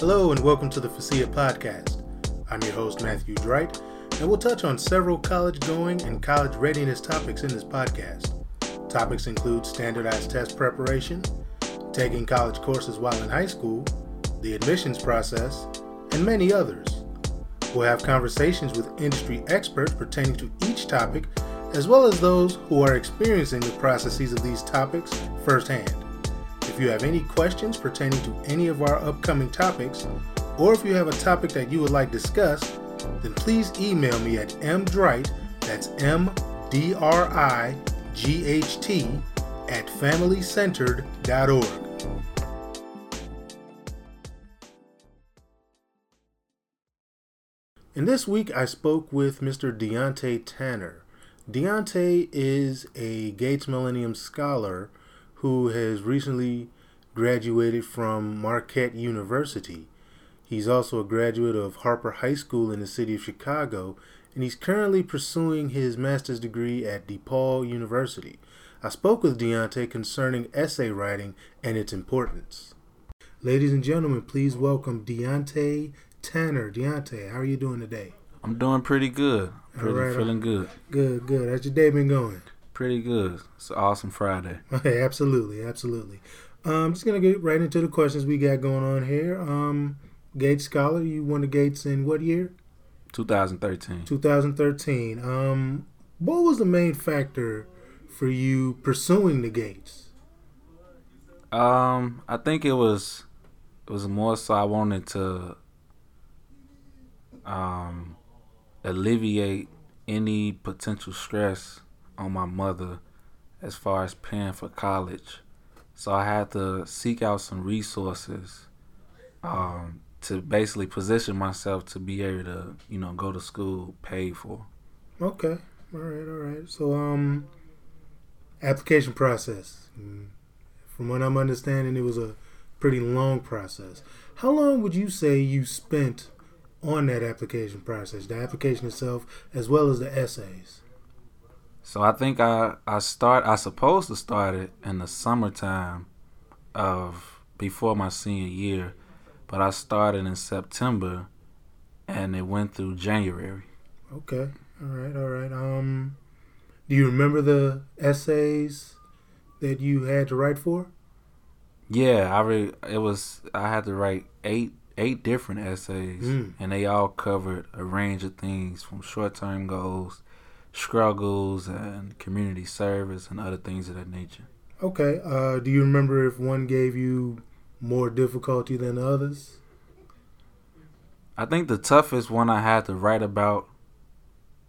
Hello and welcome to the FASIA podcast. I'm your host, Matthew Dright, and we'll touch on several college going and college readiness topics in this podcast. Topics include standardized test preparation, taking college courses while in high school, the admissions process, and many others. We'll have conversations with industry experts pertaining to each topic, as well as those who are experiencing the processes of these topics firsthand. If you have any questions pertaining to any of our upcoming topics, or if you have a topic that you would like discussed, then please email me at mdright, that's M-D-R-I-G-H-T, at familycentered.org. And this week I spoke with Mr. Deontay Tanner. Deontay is a Gates Millennium Scholar who has recently graduated from Marquette University. He's also a graduate of Harper High School in the city of Chicago, and he's currently pursuing his master's degree at DePaul University. I spoke with Deontay concerning essay writing and its importance. Ladies and gentlemen, please welcome Deontay Tanner. Deontay, how are you doing today? I'm doing pretty good. Pretty right, uh, feeling good. Good, good. How's your day been going? Pretty good. It's an awesome Friday. Okay, absolutely, absolutely. Um, I'm just gonna get right into the questions we got going on here. Um, Gates Scholar, you won the Gates in what year? 2013. 2013. Um, what was the main factor for you pursuing the Gates? Um, I think it was it was more so I wanted to um alleviate any potential stress on my mother as far as paying for college. So I had to seek out some resources um, to basically position myself to be able to, you know, go to school paid for. Okay, all right, all right. So, um, application process. Mm, From what I'm understanding, it was a pretty long process. How long would you say you spent on that application process, the application itself, as well as the essays? So I think I I start I supposed to start it in the summertime of before my senior year, but I started in September and it went through January. Okay, all right, all right. Um, do you remember the essays that you had to write for? Yeah, I re- it was I had to write eight eight different essays Mm. and they all covered a range of things from short-term goals, struggles and community service and other things of that nature. Okay. Uh, do you remember if one gave you more difficulty than others? I think the toughest one I had to write about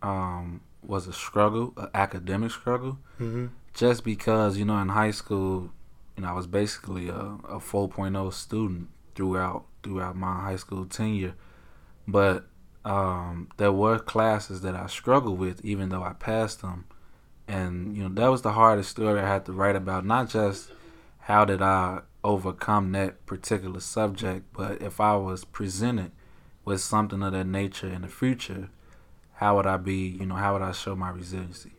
um, was a struggle, an academic struggle, Mm-hmm. just because you know in high school, you know I was basically a, a 4.0 student throughout throughout my high school tenure, but um, there were classes that I struggled with, even though I passed them, and you know that was the hardest story I had to write about. Not just how did I overcome that particular subject, but if I was presented with something of that nature in the future, how would I be? You know, how would I show my resiliency?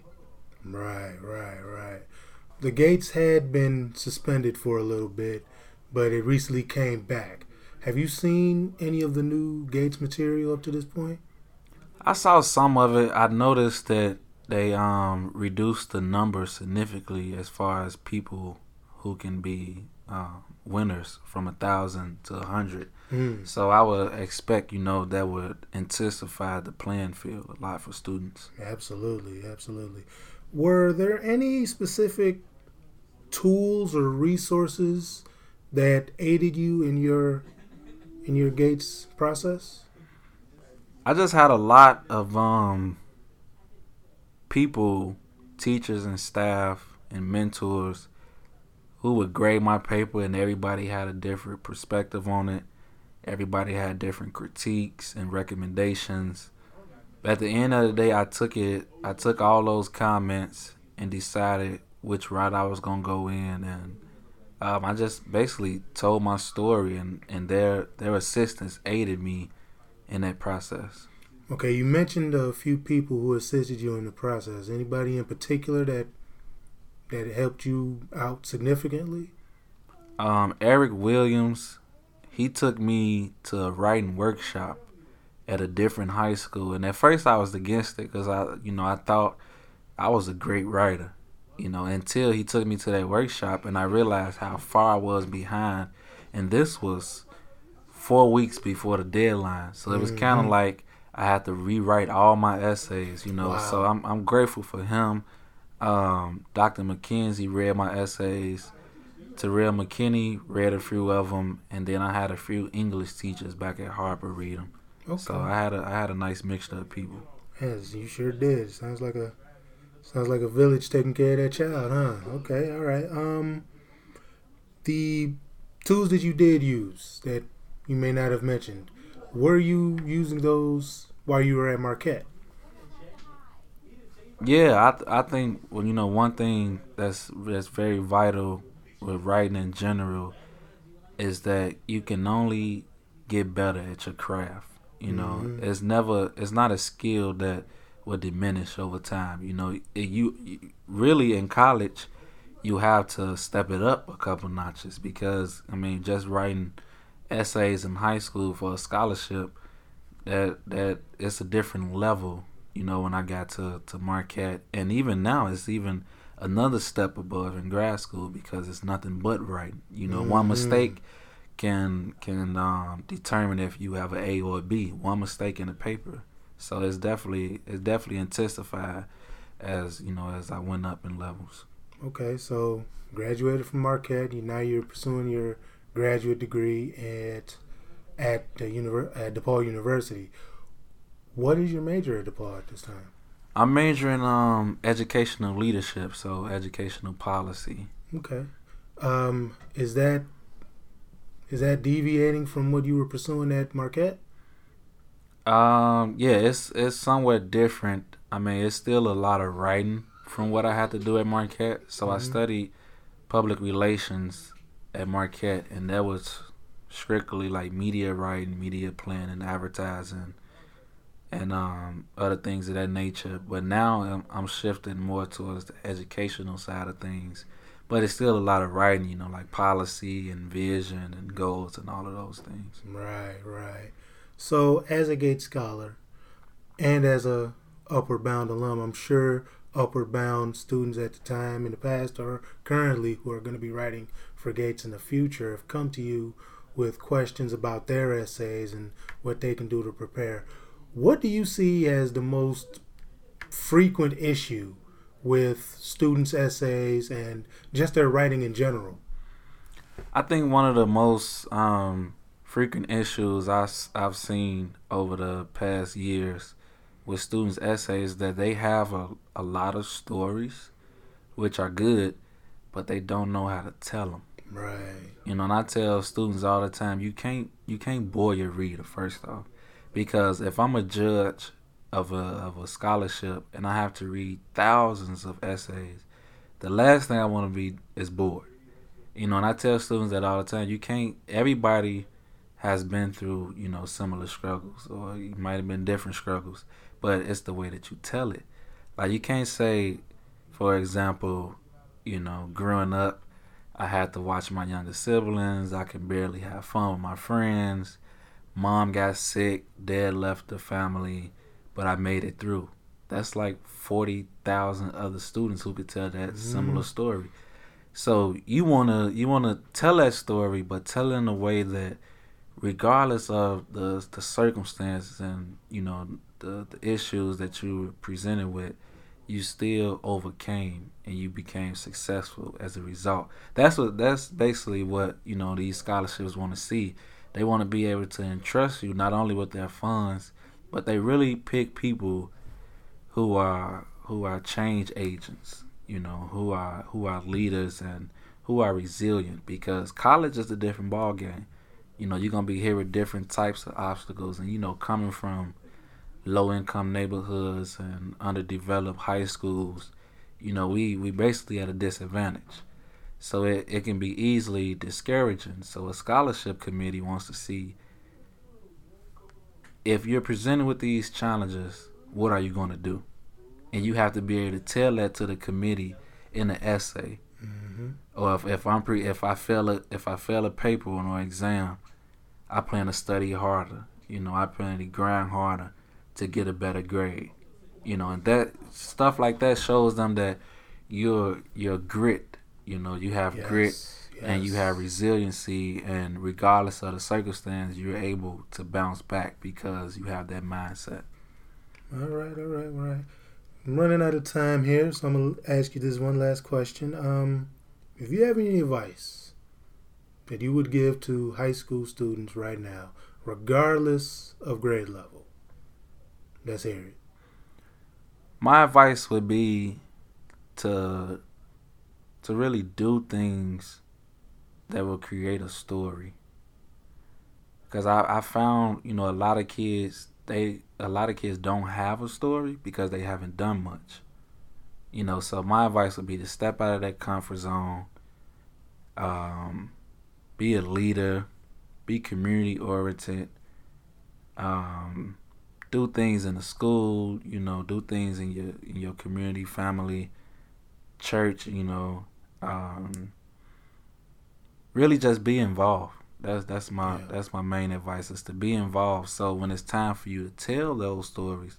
Right, right, right. The gates had been suspended for a little bit, but it recently came back. Have you seen any of the new Gates material up to this point? I saw some of it. I noticed that they um reduced the number significantly as far as people who can be uh, winners from a thousand to a hundred. Mm. So I would expect, you know, that would intensify the playing field a lot for students. Absolutely, absolutely. Were there any specific tools or resources that aided you in your in your Gates process? I just had a lot of um people, teachers and staff and mentors who would grade my paper and everybody had a different perspective on it. Everybody had different critiques and recommendations. But at the end of the day I took it I took all those comments and decided which route I was gonna go in and um, I just basically told my story and, and their their assistance aided me in that process. Okay, you mentioned a few people who assisted you in the process. Anybody in particular that that helped you out significantly? Um, Eric Williams, he took me to a writing workshop at a different high school, and at first I was against it because I, you know, I thought I was a great writer, you know, until he took me to that workshop and I realized how far I was behind, and this was four weeks before the deadline, so it was kind of like I had to rewrite all my essays, you know. Wow. So I'm I'm grateful for him. Um, Dr. McKenzie read my essays. Terrell McKinney read a few of them, and then I had a few English teachers back at Harper read them. Okay. So I had a I had a nice mixture of people. Yes, you sure did. Sounds like a sounds like a village taking care of that child, huh? Okay, all right. Um, the tools that you did use that you may not have mentioned, were you using those while you were at Marquette? Yeah, I th- I think well, you know, one thing that's that's very vital with writing in general is that you can only get better at your craft. You know, Mhm. it's never it's not a skill that will diminish over time. You know, you, you really in college you have to step it up a couple notches because I mean, just writing essays in high school for a scholarship that that it's a different level you know when i got to to marquette and even now it's even another step above in grad school because it's nothing but writing you know one Mhm. mistake can can um, determine if you have an a or a b one mistake in a paper so it's definitely it's definitely intensified as you know as i went up in levels Okay, so graduated from Marquette. You now you're pursuing your graduate degree at at the univer- at DePaul University. What is your major at DePaul at this time? i'm majoring um educational leadership so educational policy Okay. Um, is that is that deviating from what you were pursuing at Marquette? Um, yeah, it's it's somewhat different. I mean, it's still a lot of writing from what I had to do at Marquette. So I Mhm. studied public relations at Marquette, and that was strictly like media writing, media planning, advertising, and um other things of that nature. But now I'm, I'm shifting more towards the educational side of things. But it's still a lot of writing, you know, like policy and vision and goals and all of those things. Right, right. So, as a Gates scholar and as a Upward Bound alum, I'm sure Upward Bound students at the time in the past or currently who are going to be writing for Gates in the future have come to you with questions about their essays and what they can do to prepare. What do you see as the most frequent issue with students' essays and just their writing in general? I think one of the most um, frequent issues I, have seen over the past years with students' essays that they have a, a lot of stories, which are good, but they don't know how to tell them. Right. You know, and I tell students all the time, you can't you can't bore your reader first off, because if I'm a judge of a of a scholarship and I have to read thousands of essays, the last thing I want to be is bored. You know, and I tell students that all the time. You can't. Everybody has been through you know similar struggles, or it might have been different struggles, but it's the way that you tell it. Like you can't say, for example, you know, growing up. I had to watch my younger siblings. I can barely have fun with my friends. Mom got sick. Dad left the family, but I made it through. That's like 40,000 other students who could tell that Mhm. similar story. So you want to you want to tell that story, but tell it in a way that regardless of the the circumstances and you know the the issues that you were presented with, you still overcame and you became successful as a result. That's what that's basically what you know these scholarships want to see. They want to be able to entrust you not only with their funds, but they really pick people who are who are change agents. You know who are who are leaders and who are resilient because college is a different ball game. You know you're gonna be here with different types of obstacles, and you know coming from low income neighborhoods and underdeveloped high schools, you know, we, we basically at a disadvantage. So it, it can be easily discouraging. So a scholarship committee wants to see if you're presented with these challenges, what are you going to do? And you have to be able to tell that to the committee in an essay. Mm-hmm. Or if, if I'm pre if I fail a if I fail a paper or an exam, I plan to study harder. You know, I plan to grind harder to get a better grade. You know, and that stuff like that shows them that your your grit. You know, you have yes, grit yes. and you have resiliency, and regardless of the circumstance, you're able to bounce back because you have that mindset. All right, all right, all right. I'm running out of time here, so I'm gonna ask you this one last question. Um, if you have any advice that you would give to high school students right now, regardless of grade level, let's hear it. My advice would be to to really do things that will create a story. Cause I, I found, you know, a lot of kids they a lot of kids don't have a story because they haven't done much. You know, so my advice would be to step out of that comfort zone. Um, be a leader, be community oriented. Um, do things in the school, you know, do things in your in your community, family, church, you know. Um, really just be involved. That's that's my yeah. that's my main advice is to be involved. So when it's time for you to tell those stories,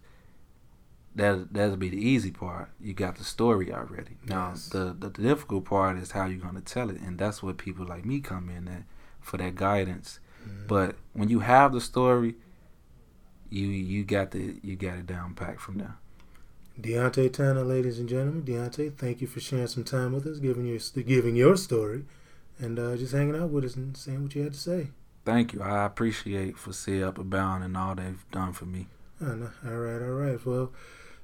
that that'll be the easy part. You got the story already. Now yes. the, the difficult part is how you're gonna tell it, and that's what people like me come in at for that guidance. Mm-hmm. But when you have the story, you you got the you got it down packed from there. Deontay Tanner, ladies and gentlemen, Deontay, thank you for sharing some time with us, giving your giving your story and uh, just hanging out with us and saying what you had to say. Thank you. I appreciate for FASIA Upward Bound and all they've done for me. All right, all right. Well,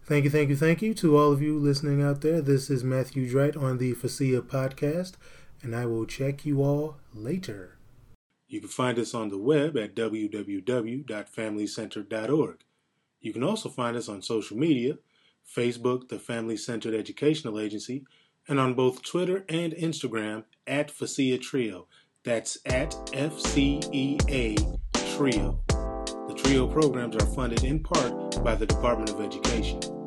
thank you, thank you, thank you to all of you listening out there. This is Matthew Dright on the FASIA podcast, and I will check you all later. You can find us on the web at www.familycentered.org. You can also find us on social media Facebook, the Family Centered Educational Agency, and on both Twitter and Instagram at Facia Trio. That's at F C E A Trio. The Trio programs are funded in part by the Department of Education.